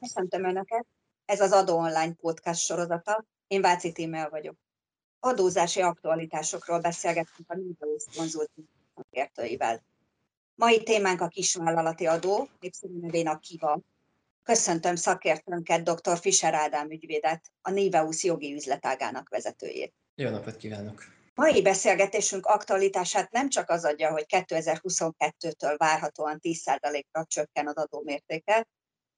Köszöntöm Önöket! Ez az Adó Online podcast sorozata. Én Váci Tímea vagyok. Adózási aktualitásokról beszélgetünk a Nibelus konzulting szakértőivel. Mai témánk a kisvállalati adó, népszerű nevén a KIVA. Köszöntöm szakértőnket, dr. Fischer Ádám ügyvédet, a Niveus jogi üzletágának vezetőjét. Jó napot kívánok! Mai beszélgetésünk aktualitását nem csak az adja, hogy 2022-től várhatóan 10%-ra csökken az adómértéke,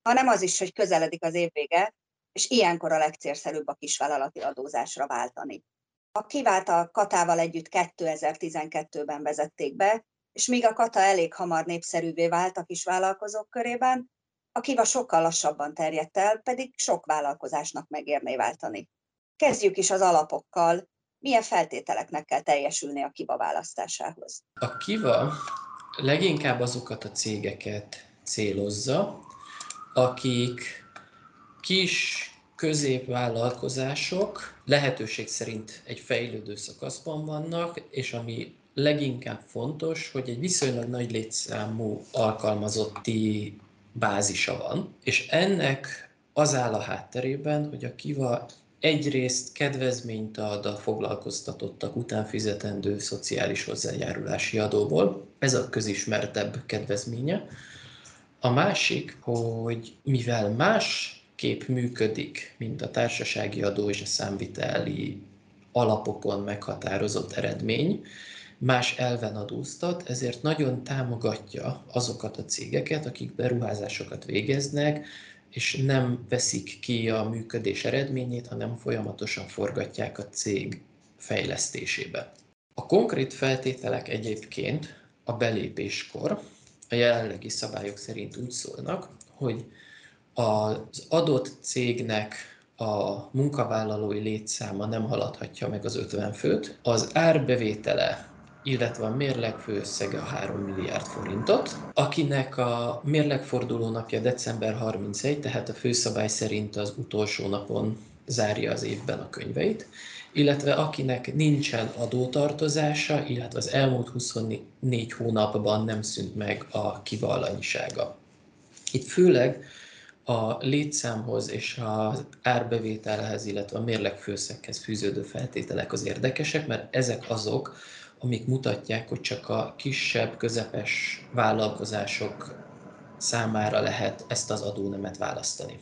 hanem az is, hogy közeledik az évvége, és ilyenkor a legcélszerűbb a kisvállalati adózásra váltani. A kivált a Katával együtt 2012-ben vezették be, és míg a Kata elég hamar népszerűvé vált a kisvállalkozók körében, a Kiva sokkal lassabban terjedt el, pedig sok vállalkozásnak megérné váltani. Kezdjük is az alapokkal. Milyen feltételeknek kell teljesülni a Kiva választásához? A Kiva leginkább azokat a cégeket célozza, akik kis középvállalkozások lehetőség szerint egy fejlődő szakaszban vannak, és ami leginkább fontos, hogy egy viszonylag nagy létszámú alkalmazotti bázisa van, és ennek az áll a hátterében, hogy a Kiva egyrészt kedvezményt ad a foglalkoztatottak után fizetendő szociális hozzájárulási adóból, ez a közismertebb kedvezménye. A másik, hogy mivel más kép működik, mint a társasági adó és a számviteli alapokon meghatározott eredmény, más elven adóztat, ezért nagyon támogatja azokat a cégeket, akik beruházásokat végeznek, és nem veszik ki a működés eredményét, hanem folyamatosan forgatják a cég fejlesztésébe. A konkrét feltételek egyébként a belépéskor a jelenlegi szabályok szerint úgy szólnak, hogy az adott cégnek a munkavállalói létszáma nem haladhatja meg az 50 főt, az árbevétele illetve a mérleg főösszege a 3 milliárd forintot, akinek a mérlegforduló napja december 31, tehát a főszabály szerint az utolsó napon zárja az évben a könyveit, illetve akinek nincsen adótartozása, illetve az elmúlt 24 hónapban nem szűnt meg a kivalanyisága. Itt főleg a létszámhoz és az árbevételhez, illetve a mérlegfőszekhez fűződő feltételek az érdekesek, mert ezek azok, amik mutatják, hogy csak a kisebb, közepes vállalkozások számára lehet ezt az adónemet választani.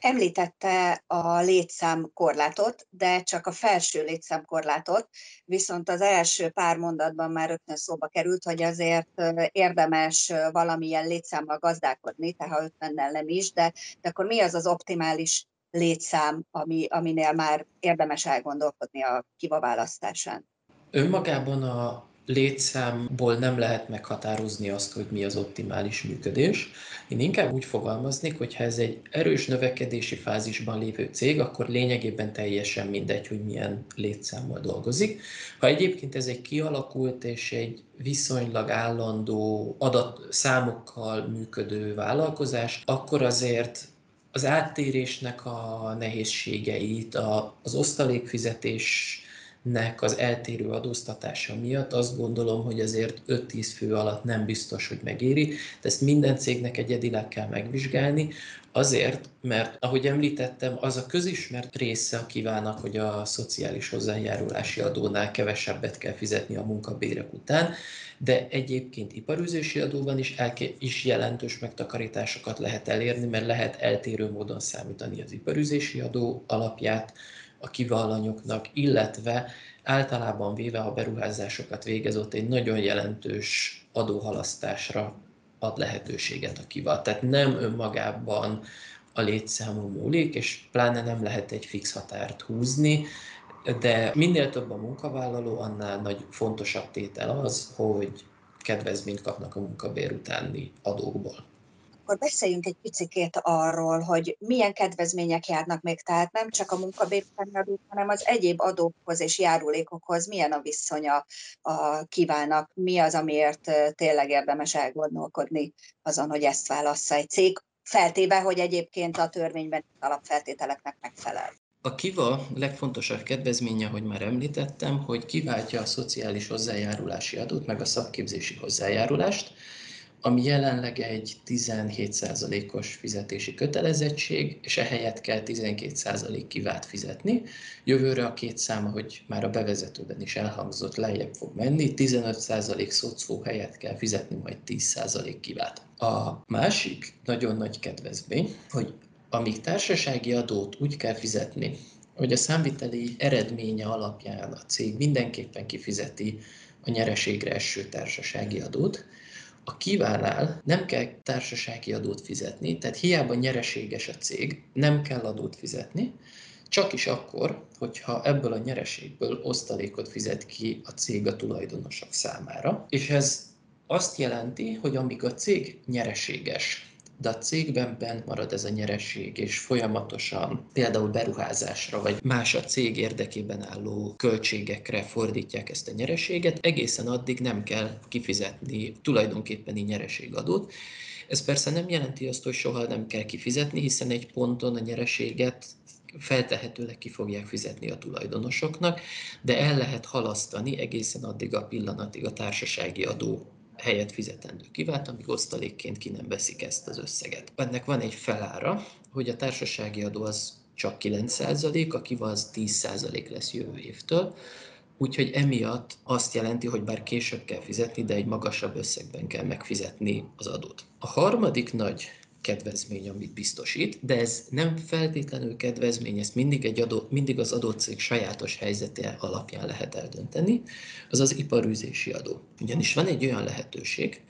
Említette a létszámkorlátot, de csak a felső létszámkorlátot, viszont az első pár mondatban már rögtön szóba került, hogy azért érdemes valamilyen létszámmal gazdálkodni, tehát 50-nel nem is, de, de akkor mi az az optimális létszám, ami, aminél már érdemes elgondolkodni a kivaválasztásán? Önmagában a létszámból nem lehet meghatározni azt, hogy mi az optimális működés. Én inkább úgy fogalmaznék, hogy ha ez egy erős növekedési fázisban lévő cég, akkor lényegében teljesen mindegy, hogy milyen létszámmal dolgozik. Ha egyébként ez egy kialakult és egy viszonylag állandó adatszámokkal működő vállalkozás, akkor azért az áttérésnek a nehézségeit, az osztalékfizetés nek az eltérő adóztatása miatt azt gondolom, hogy azért 5-10 fő alatt nem biztos, hogy megéri, de ezt minden cégnek egyedileg kell megvizsgálni, azért, mert ahogy említettem, az a közismert része a kívánnak, hogy a szociális hozzájárulási adónál kevesebbet kell fizetni a munkabérek után, de egyébként iparüzési adóban is, elke- is jelentős megtakarításokat lehet elérni, mert lehet eltérő módon számítani az iparüzési adó alapját, a kivallanyoknak, illetve általában véve a beruházásokat végezott egy nagyon jelentős adóhalasztásra ad lehetőséget a kival. Tehát nem önmagában a létszámú múlik, és pláne nem lehet egy fix határt húzni, de minél több a munkavállaló, annál nagy fontosabb tétel az, hogy kedvezményt kapnak a munkabér utáni adókból akkor beszéljünk egy picikét arról, hogy milyen kedvezmények járnak még, tehát nem csak a munkabértani adók, hanem az egyéb adókhoz és járulékokhoz milyen a viszonya a kívánnak, mi az, amiért tényleg érdemes elgondolkodni azon, hogy ezt válassza egy cég, feltéve, hogy egyébként a törvényben alapfeltételeknek megfelel. A KIVA legfontosabb kedvezménye, hogy már említettem, hogy kiváltja a szociális hozzájárulási adót, meg a szakképzési hozzájárulást, ami jelenleg egy 17%-os fizetési kötelezettség, és ehelyett kell 12% kivált fizetni. Jövőre a két száma, hogy már a bevezetőben is elhangzott, lejjebb fog menni, 15% szocó helyett kell fizetni majd 10% kivált. A másik nagyon nagy kedvezmény, hogy amíg társasági adót úgy kell fizetni, hogy a számviteli eredménye alapján a cég mindenképpen kifizeti a nyereségre eső társasági adót, a kívánál nem kell társasági adót fizetni, tehát hiába nyereséges a cég, nem kell adót fizetni, csak is akkor, hogyha ebből a nyereségből osztalékot fizet ki a cég a tulajdonosok számára. És ez azt jelenti, hogy amíg a cég nyereséges, de a cégben bent marad ez a nyeresség, és folyamatosan például beruházásra, vagy más a cég érdekében álló költségekre fordítják ezt a nyereséget, egészen addig nem kell kifizetni tulajdonképpeni nyereségadót. Ez persze nem jelenti azt, hogy soha nem kell kifizetni, hiszen egy ponton a nyereséget feltehetőleg ki fogják fizetni a tulajdonosoknak, de el lehet halasztani egészen addig a pillanatig a társasági adó helyet fizetendő kivált, amíg osztalékként ki nem veszik ezt az összeget. Ennek van egy felára, hogy a társasági adó az csak 9%, a kiva az 10% lesz jövő évtől, Úgyhogy emiatt azt jelenti, hogy bár később kell fizetni, de egy magasabb összegben kell megfizetni az adót. A harmadik nagy kedvezmény, amit biztosít, de ez nem feltétlenül kedvezmény, ezt mindig, egy adó, mindig az adott cég sajátos helyzete alapján lehet eldönteni, az az iparűzési adó. Ugyanis van egy olyan lehetőség,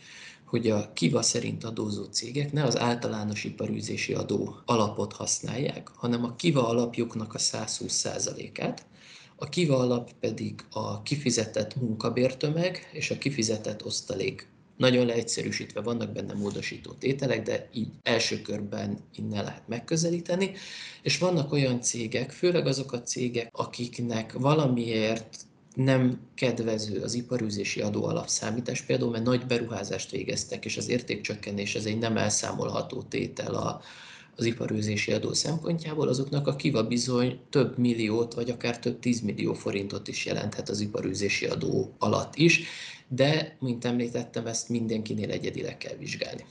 hogy a kiva szerint adózó cégek ne az általános iparűzési adó alapot használják, hanem a kiva alapjuknak a 120%-át, a kiva alap pedig a kifizetett munkabértömeg és a kifizetett osztalék nagyon leegyszerűsítve vannak benne módosító tételek, de így első körben innen lehet megközelíteni. És vannak olyan cégek, főleg azok a cégek, akiknek valamiért nem kedvező az iparűzési adó alapszámítás, például mert nagy beruházást végeztek, és az értékcsökkenés ez egy nem elszámolható tétel a, az iparőzési adó szempontjából, azoknak a kiva bizony több milliót, vagy akár több tízmillió forintot is jelenthet az iparőzési adó alatt is, de, mint említettem, ezt mindenkinél egyedileg kell vizsgálni.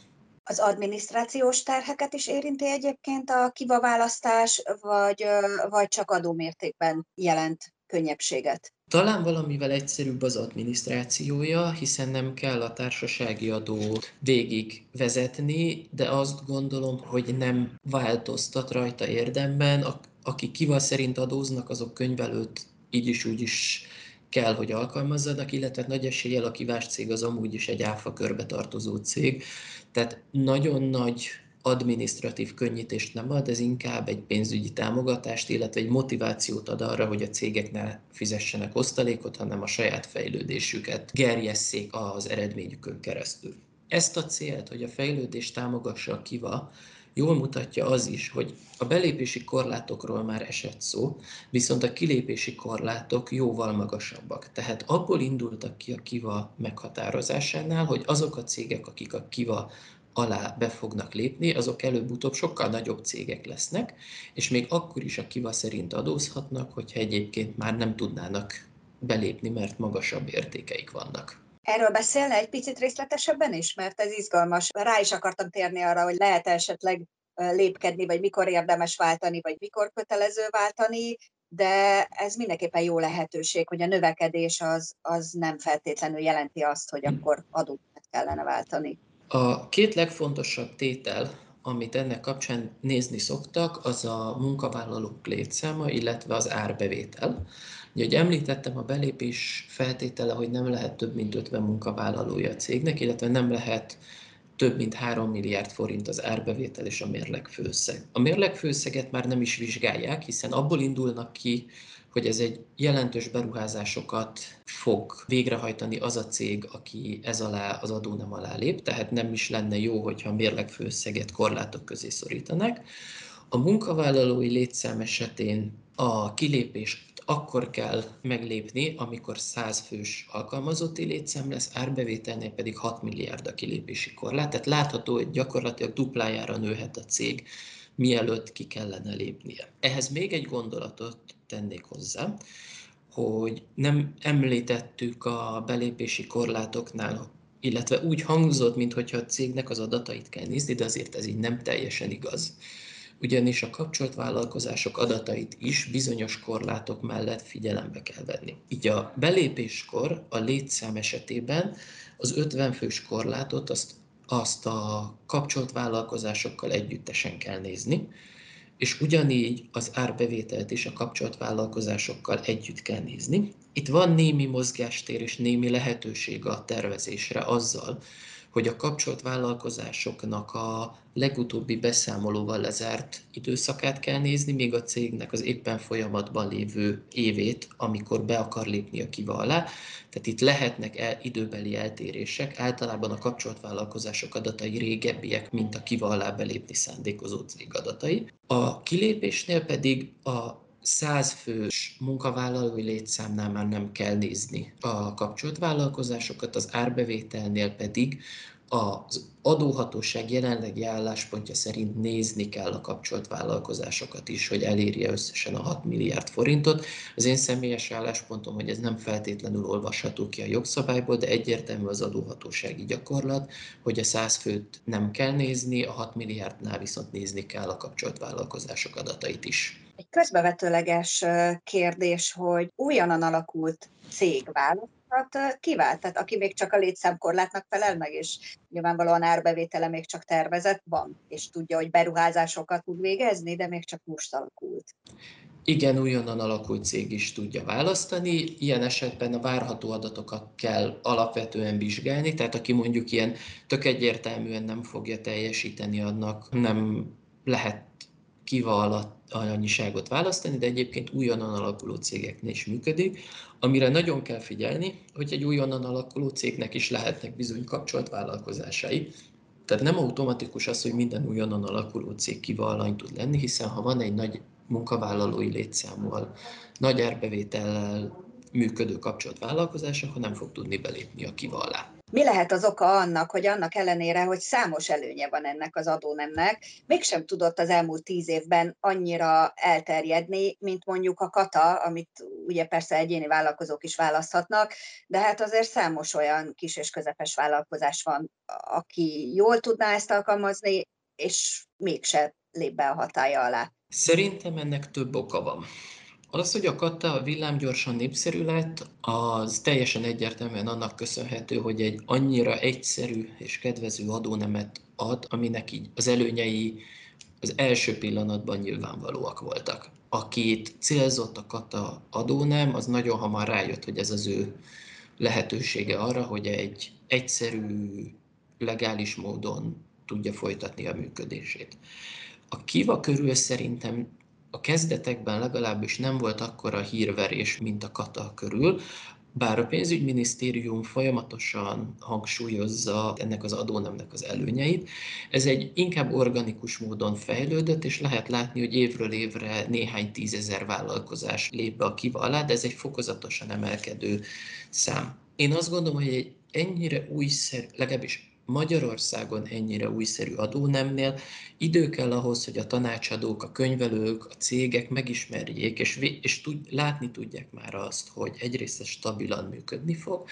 Az adminisztrációs terheket is érinti egyébként a kiva választás, vagy, vagy csak adómértékben jelent könnyebbséget? Talán valamivel egyszerűbb az adminisztrációja, hiszen nem kell a társasági adót végig vezetni, de azt gondolom, hogy nem változtat rajta érdemben. Akik kival szerint adóznak, azok könyvelőt így is úgy is kell, hogy alkalmazzanak, illetve nagy eséllyel a kivás cég az amúgy is egy áfa körbe tartozó cég. Tehát nagyon nagy adminisztratív könnyítést nem ad, ez inkább egy pénzügyi támogatást, illetve egy motivációt ad arra, hogy a cégek ne fizessenek osztalékot, hanem a saját fejlődésüket gerjesszék az eredményükön keresztül. Ezt a célt, hogy a fejlődést támogassa a kiva, jól mutatja az is, hogy a belépési korlátokról már esett szó, viszont a kilépési korlátok jóval magasabbak. Tehát abból indultak ki a kiva meghatározásánál, hogy azok a cégek, akik a kiva alá be fognak lépni, azok előbb-utóbb sokkal nagyobb cégek lesznek, és még akkor is a kiva szerint adózhatnak, hogyha egyébként már nem tudnának belépni, mert magasabb értékeik vannak. Erről beszélne egy picit részletesebben is, mert ez izgalmas. Rá is akartam térni arra, hogy lehet esetleg lépkedni, vagy mikor érdemes váltani, vagy mikor kötelező váltani, de ez mindenképpen jó lehetőség, hogy a növekedés az, az nem feltétlenül jelenti azt, hogy hm. akkor adót kellene váltani. A két legfontosabb tétel, amit ennek kapcsán nézni szoktak, az a munkavállalók létszáma, illetve az árbevétel. Ugye, hogy említettem, a belépés feltétele, hogy nem lehet több mint 50 munkavállalója a cégnek, illetve nem lehet több mint 3 milliárd forint az árbevétel és a mérlegfőszeg. A mérlegfőszeget már nem is vizsgálják, hiszen abból indulnak ki, hogy ez egy jelentős beruházásokat fog végrehajtani az a cég, aki ez alá az adó nem alá lép, tehát nem is lenne jó, hogyha a mérlegfőszeget korlátok közé szorítanak. A munkavállalói létszám esetén a kilépés akkor kell meglépni, amikor 100 fős alkalmazotti létszám lesz, árbevételnél pedig 6 milliárd a kilépési korlát. Tehát látható, hogy gyakorlatilag duplájára nőhet a cég, mielőtt ki kellene lépnie. Ehhez még egy gondolatot tennék hozzá, hogy nem említettük a belépési korlátoknál illetve úgy hangzott, mintha a cégnek az adatait kell nézni, de azért ez így nem teljesen igaz. Ugyanis a kapcsolt vállalkozások adatait is bizonyos korlátok mellett figyelembe kell venni. Így a belépéskor a létszám esetében az 50 fős korlátot azt, azt a kapcsolt vállalkozásokkal együttesen kell nézni, és ugyanígy az árbevételt is a kapcsolt vállalkozásokkal együtt kell nézni. Itt van némi mozgástér és némi lehetőség a tervezésre azzal, hogy a kapcsolt vállalkozásoknak a legutóbbi beszámolóval lezárt időszakát kell nézni, még a cégnek az éppen folyamatban lévő évét, amikor be akar lépni a kiva alá. Tehát itt lehetnek el, időbeli eltérések. Általában a kapcsolt vállalkozások adatai régebbiek, mint a kiva alá belépni szándékozó cég adatai. A kilépésnél pedig a 100 fős munkavállalói létszámnál már nem kell nézni a kapcsolt vállalkozásokat, az árbevételnél pedig az adóhatóság jelenlegi álláspontja szerint nézni kell a kapcsolt vállalkozásokat is, hogy elérje összesen a 6 milliárd forintot. Az én személyes álláspontom, hogy ez nem feltétlenül olvasható ki a jogszabályból, de egyértelmű az adóhatósági gyakorlat, hogy a 100 főt nem kell nézni, a 6 milliárdnál viszont nézni kell a kapcsolt vállalkozások adatait is. Egy közbevetőleges kérdés, hogy újonnan alakult cég választhat kivált, tehát aki még csak a létszámkorlátnak felel meg, és nyilvánvalóan árbevétele még csak tervezett van, és tudja, hogy beruházásokat tud végezni, de még csak most alakult. Igen, újonnan alakult cég is tudja választani. Ilyen esetben a várható adatokat kell alapvetően vizsgálni, tehát aki mondjuk ilyen tök egyértelműen nem fogja teljesíteni, annak nem lehet kiva alatt annyiságot választani, de egyébként újonnan alakuló cégeknél is működik, amire nagyon kell figyelni, hogy egy újonnan alakuló cégnek is lehetnek bizony kapcsolt vállalkozásai. Tehát nem automatikus az, hogy minden újonnan alakuló cég kiva alany tud lenni, hiszen ha van egy nagy munkavállalói létszámmal, nagy árbevétellel működő kapcsolt vállalkozás, akkor nem fog tudni belépni a kiva alá. Mi lehet az oka annak, hogy annak ellenére, hogy számos előnye van ennek az adónemnek, mégsem tudott az elmúlt tíz évben annyira elterjedni, mint mondjuk a kata, amit ugye persze egyéni vállalkozók is választhatnak, de hát azért számos olyan kis és közepes vállalkozás van, aki jól tudná ezt alkalmazni, és mégse lép be a hatája alá. Szerintem ennek több oka van. Az, hogy a kata villámgyorsan népszerű lett, az teljesen egyértelműen annak köszönhető, hogy egy annyira egyszerű és kedvező adónemet ad, aminek így az előnyei az első pillanatban nyilvánvalóak voltak. Akit célzott a kata adónem, az nagyon hamar rájött, hogy ez az ő lehetősége arra, hogy egy egyszerű, legális módon tudja folytatni a működését. A kiva körül szerintem a kezdetekben legalábbis nem volt akkora hírverés, mint a kata körül, bár a pénzügyminisztérium folyamatosan hangsúlyozza ennek az adónemnek az előnyeit, ez egy inkább organikus módon fejlődött, és lehet látni, hogy évről évre néhány tízezer vállalkozás lép be a kiva alá, de ez egy fokozatosan emelkedő szám. Én azt gondolom, hogy egy ennyire újszerű, legalábbis Magyarországon ennyire újszerű adónemnél idő kell ahhoz, hogy a tanácsadók, a könyvelők, a cégek megismerjék, és, és tud, látni tudják már azt, hogy egyrészt ez stabilan működni fog,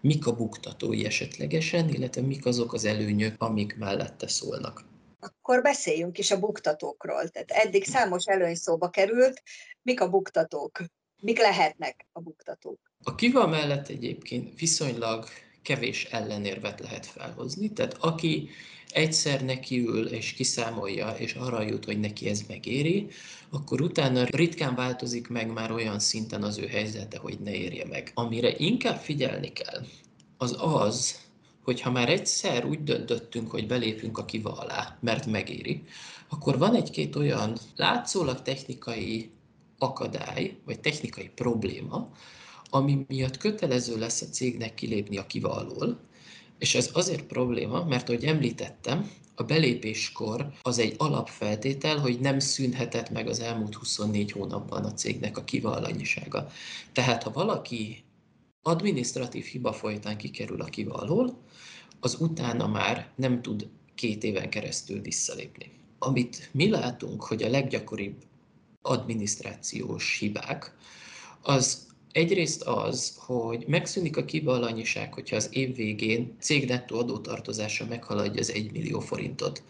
mik a buktatói esetlegesen, illetve mik azok az előnyök, amik mellette szólnak. Akkor beszéljünk is a buktatókról. Tehát eddig számos előny szóba került. Mik a buktatók? Mik lehetnek a buktatók? A kiva mellett egyébként viszonylag kevés ellenérvet lehet felhozni. Tehát aki egyszer nekiül és kiszámolja, és arra jut, hogy neki ez megéri, akkor utána ritkán változik meg már olyan szinten az ő helyzete, hogy ne érje meg. Amire inkább figyelni kell, az az, hogy ha már egyszer úgy döntöttünk, hogy belépünk a kiva alá, mert megéri, akkor van egy-két olyan látszólag technikai akadály, vagy technikai probléma, ami miatt kötelező lesz a cégnek kilépni a kiva alól, és ez azért probléma, mert ahogy említettem, a belépéskor az egy alapfeltétel, hogy nem szűnhetett meg az elmúlt 24 hónapban a cégnek a kiva alanyisága. Tehát ha valaki administratív hiba folytán kikerül a kiva alól, az utána már nem tud két éven keresztül visszalépni. Amit mi látunk, hogy a leggyakoribb adminisztrációs hibák, az Egyrészt az, hogy megszűnik a kivalanyiság, hogyha az év végén cég nettó adótartozása meghaladja az 1 millió forintot.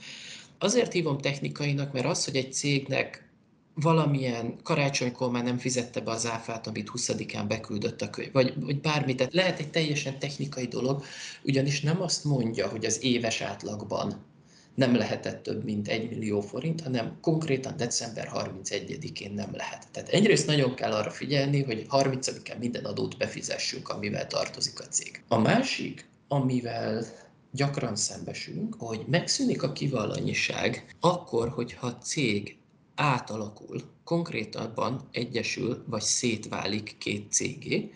Azért hívom technikainak, mert az, hogy egy cégnek valamilyen karácsonykor már nem fizette be az áfát, amit 20-án beküldött a könyv, vagy, vagy bármit. Tehát lehet egy teljesen technikai dolog, ugyanis nem azt mondja, hogy az éves átlagban nem lehetett több, mint 1 millió forint, hanem konkrétan december 31-én nem lehet. Tehát egyrészt nagyon kell arra figyelni, hogy 30-án minden adót befizessünk, amivel tartozik a cég. A másik, amivel gyakran szembesülünk, hogy megszűnik a kivalanyiság akkor, hogyha a cég átalakul, konkrétabban egyesül vagy szétválik két cégé,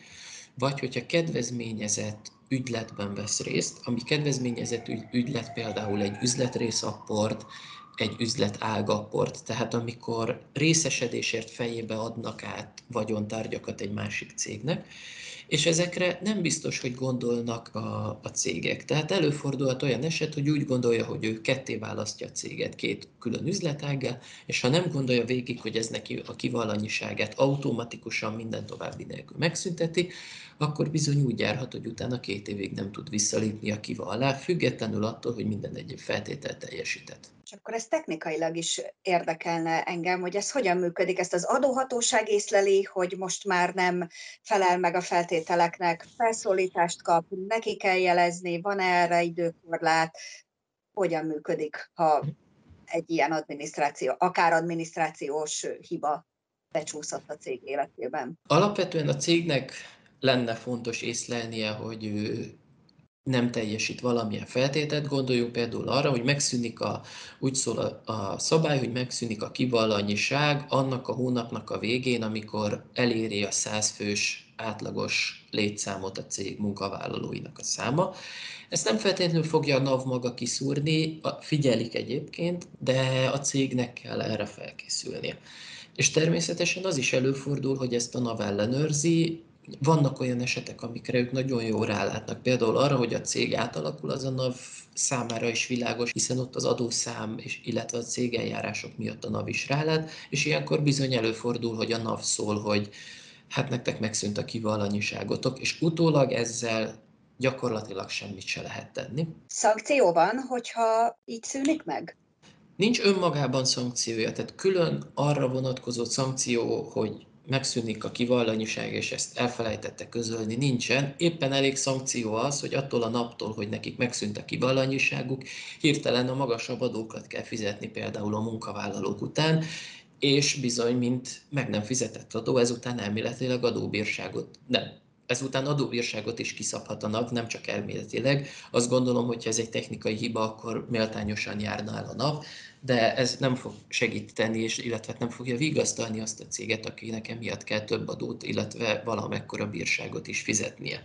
vagy hogyha kedvezményezett ügyletben vesz részt, ami kedvezményezett ügylet például egy üzletrészapport, egy üzlet ágapport, tehát amikor részesedésért fejébe adnak át vagyontárgyakat egy másik cégnek, és ezekre nem biztos, hogy gondolnak a, a cégek. Tehát előfordulhat olyan eset, hogy úgy gondolja, hogy ő ketté választja a céget két külön üzletággá, és ha nem gondolja végig, hogy ez neki a kivalanyiságát automatikusan minden további nélkül megszünteti, akkor bizony úgy járhat, hogy utána két évig nem tud visszalépni a kiva alá, függetlenül attól, hogy minden egyéb feltétel teljesített. És akkor ez technikailag is érdekelne engem, hogy ez hogyan működik. Ezt az adóhatóság észleli, hogy most már nem felel meg a feltételeknek, felszólítást kap, neki kell jelezni, van erre időkorlát, hogyan működik, ha egy ilyen adminisztráció, akár adminisztrációs hiba becsúszott a cég életében? Alapvetően a cégnek lenne fontos észlelnie, hogy nem teljesít valamilyen feltételt, gondoljunk például arra, hogy megszűnik a, úgy szól a, a szabály, hogy megszűnik a kivalanyiság annak a hónapnak a végén, amikor eléri a 100 fős átlagos létszámot a cég munkavállalóinak a száma. Ezt nem feltétlenül fogja a NAV maga kiszúrni, figyelik egyébként, de a cégnek kell erre felkészülnie. És természetesen az is előfordul, hogy ezt a NAV ellenőrzi, vannak olyan esetek, amikre ők nagyon jól rálátnak. Például arra, hogy a cég átalakul, az a NAV számára is világos, hiszen ott az adószám, és, illetve a cégeljárások miatt a NAV is rálát, és ilyenkor bizony előfordul, hogy a NAV szól, hogy hát nektek megszűnt a kivalanyiságotok, és utólag ezzel gyakorlatilag semmit se lehet tenni. Szankció van, hogyha így szűnik meg? Nincs önmagában szankciója, tehát külön arra vonatkozó szankció, hogy megszűnik a kivallanyiság, és ezt elfelejtette közölni, nincsen. Éppen elég szankció az, hogy attól a naptól, hogy nekik megszűnt a kivallanyiságuk, hirtelen a magasabb adókat kell fizetni például a munkavállalók után, és bizony, mint meg nem fizetett adó, ezután elméletileg adóbírságot nem ezután adóbírságot is kiszabhatanak, nem csak elméletileg. Azt gondolom, hogy ez egy technikai hiba, akkor méltányosan járna el a nap, de ez nem fog segíteni, és illetve nem fogja vigasztalni azt a céget, akinek emiatt kell több adót, illetve valamekkora bírságot is fizetnie.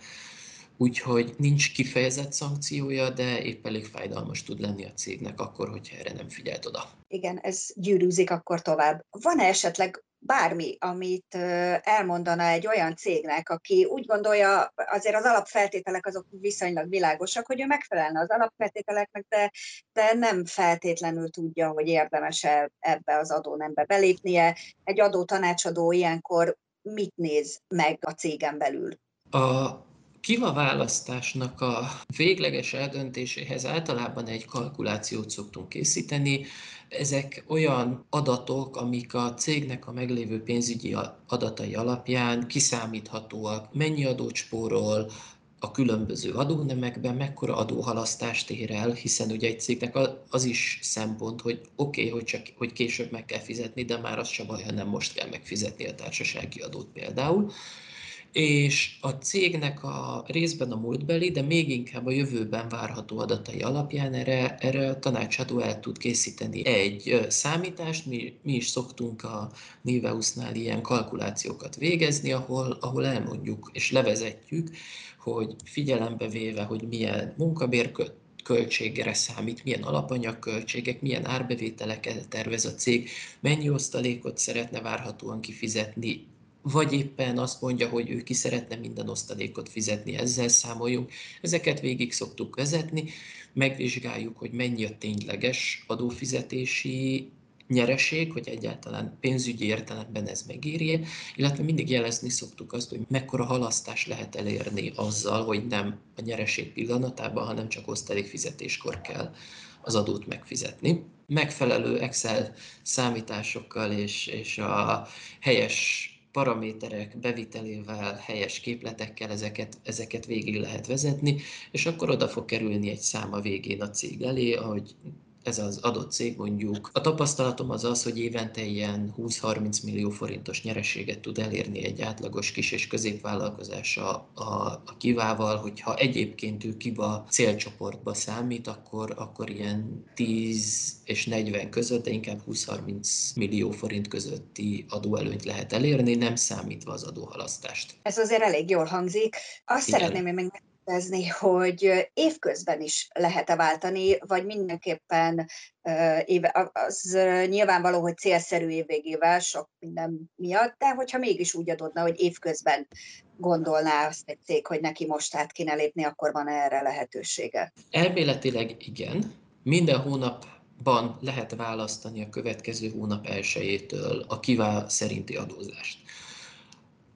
Úgyhogy nincs kifejezett szankciója, de épp elég fájdalmas tud lenni a cégnek akkor, hogyha erre nem figyelt oda. Igen, ez gyűrűzik akkor tovább. Van-e esetleg bármi, amit elmondana egy olyan cégnek, aki úgy gondolja, azért az alapfeltételek azok viszonylag világosak, hogy ő megfelelne az alapfeltételeknek, de, de nem feltétlenül tudja, hogy érdemes -e ebbe az adónembe belépnie. Egy adó tanácsadó ilyenkor mit néz meg a cégen belül? A Kiva választásnak a végleges eldöntéséhez általában egy kalkulációt szoktunk készíteni. Ezek olyan adatok, amik a cégnek a meglévő pénzügyi adatai alapján kiszámíthatóak. Mennyi adót spórol, a különböző adónemekben mekkora adóhalasztást ér el, hiszen ugye egy cégnek az is szempont, hogy oké, okay, hogy csak hogy később meg kell fizetni, de már az se baj, ha nem most kell megfizetni a társasági adót például és a cégnek a részben a múltbeli, de még inkább a jövőben várható adatai alapján erre, erre a tanácsadó el tud készíteni egy számítást, mi, mi is szoktunk a Niveusnál ilyen kalkulációkat végezni, ahol, ahol elmondjuk és levezetjük, hogy figyelembe véve, hogy milyen munkabér költségre számít, milyen alapanyagköltségek, milyen árbevételeket tervez a cég, mennyi osztalékot szeretne várhatóan kifizetni, vagy éppen azt mondja, hogy ő ki szeretne minden osztalékot fizetni, ezzel számoljunk. Ezeket végig szoktuk vezetni, megvizsgáljuk, hogy mennyi a tényleges adófizetési nyereség, hogy egyáltalán pénzügyi értelemben ez megéri, illetve mindig jelezni szoktuk azt, hogy mekkora halasztás lehet elérni azzal, hogy nem a nyereség pillanatában, hanem csak osztalékfizetéskor kell az adót megfizetni. Megfelelő Excel számításokkal és, és a helyes paraméterek bevitelével, helyes képletekkel ezeket, ezeket végig lehet vezetni, és akkor oda fog kerülni egy száma végén a cég elé, ahogy ez az adott cég mondjuk. A tapasztalatom az az, hogy évente ilyen 20-30 millió forintos nyereséget tud elérni egy átlagos kis és középvállalkozás a, a, a kivával, hogyha egyébként ő kiva célcsoportba számít, akkor, akkor ilyen 10 és 40 között, de inkább 20-30 millió forint közötti adóelőnyt lehet elérni, nem számítva az adóhalasztást. Ez azért elég jól hangzik. Azt Igen. szeretném én még kérdezni, hogy évközben is lehet-e váltani, vagy mindenképpen éve, az nyilvánvaló, hogy célszerű évvégével sok minden miatt, de hogyha mégis úgy adódna, hogy évközben gondolná azt egy cég, hogy neki most át kéne lépni, akkor van erre lehetősége? Elméletileg igen. Minden hónapban lehet választani a következő hónap elsőjétől a kivál szerinti adózást.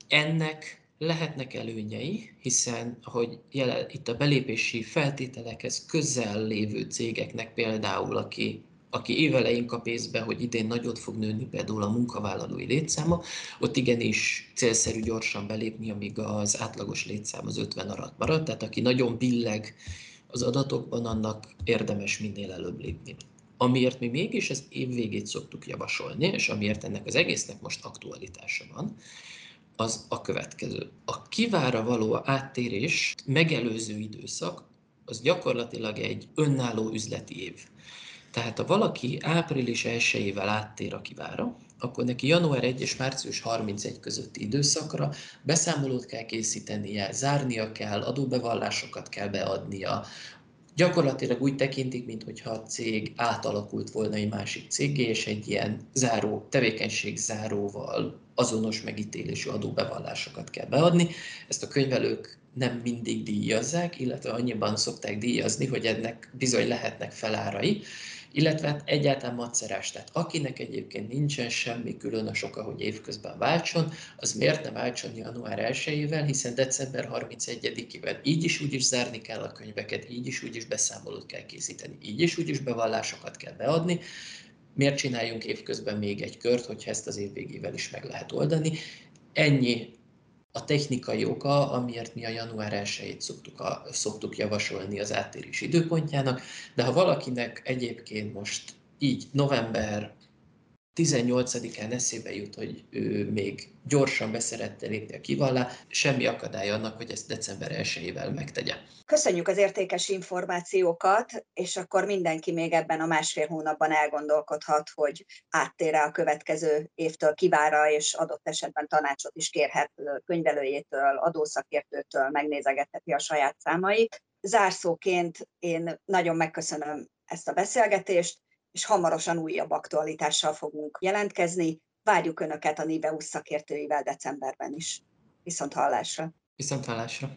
Ennek lehetnek előnyei, hiszen hogy jelen, itt a belépési feltételekhez közel lévő cégeknek például, aki, aki évelején kap észbe, hogy idén nagyot fog nőni például a munkavállalói létszáma, ott igenis célszerű gyorsan belépni, amíg az átlagos létszám az 50 alatt marad, tehát aki nagyon billeg az adatokban, annak érdemes minél előbb lépni. Amiért mi mégis az év végét szoktuk javasolni, és amiért ennek az egésznek most aktualitása van, az a következő. A kivára való áttérés megelőző időszak, az gyakorlatilag egy önálló üzleti év. Tehát ha valaki április 1-ével áttér a kivára, akkor neki január 1 és március 31 közötti időszakra beszámolót kell készítenie, zárnia kell, adóbevallásokat kell beadnia, gyakorlatilag úgy tekintik, mintha a cég átalakult volna egy másik cégé, és egy ilyen záró, tevékenység záróval azonos megítélésű adóbevallásokat kell beadni. Ezt a könyvelők nem mindig díjazzák, illetve annyiban szokták díjazni, hogy ennek bizony lehetnek felárai, illetve hát egyáltalán macerás. Tehát akinek egyébként nincsen semmi különös oka, hogy évközben váltson, az miért ne váltson január 1 hiszen december 31-ével így is úgy is zárni kell a könyveket, így is úgy is beszámolót kell készíteni, így is úgy is bevallásokat kell beadni, miért csináljunk évközben még egy kört, hogyha ezt az év végével is meg lehet oldani. Ennyi a technikai oka, amiért mi a január 1-ét szoktuk, a, szoktuk javasolni az áttérés időpontjának, de ha valakinek egyébként most így november 18-án eszébe jut, hogy ő még gyorsan beszerette lépni a kivallá, semmi akadály annak, hogy ezt december 1 megtegye. Köszönjük az értékes információkat, és akkor mindenki még ebben a másfél hónapban elgondolkodhat, hogy áttére a következő évtől kivára, és adott esetben tanácsot is kérhet könyvelőjétől, adószakértőtől, megnézegetheti a saját számait. Zárszóként én nagyon megköszönöm ezt a beszélgetést, és hamarosan újabb aktualitással fogunk jelentkezni. Várjuk Önöket a Niveus szakértőivel decemberben is. Viszont hallásra! Viszont hallásra!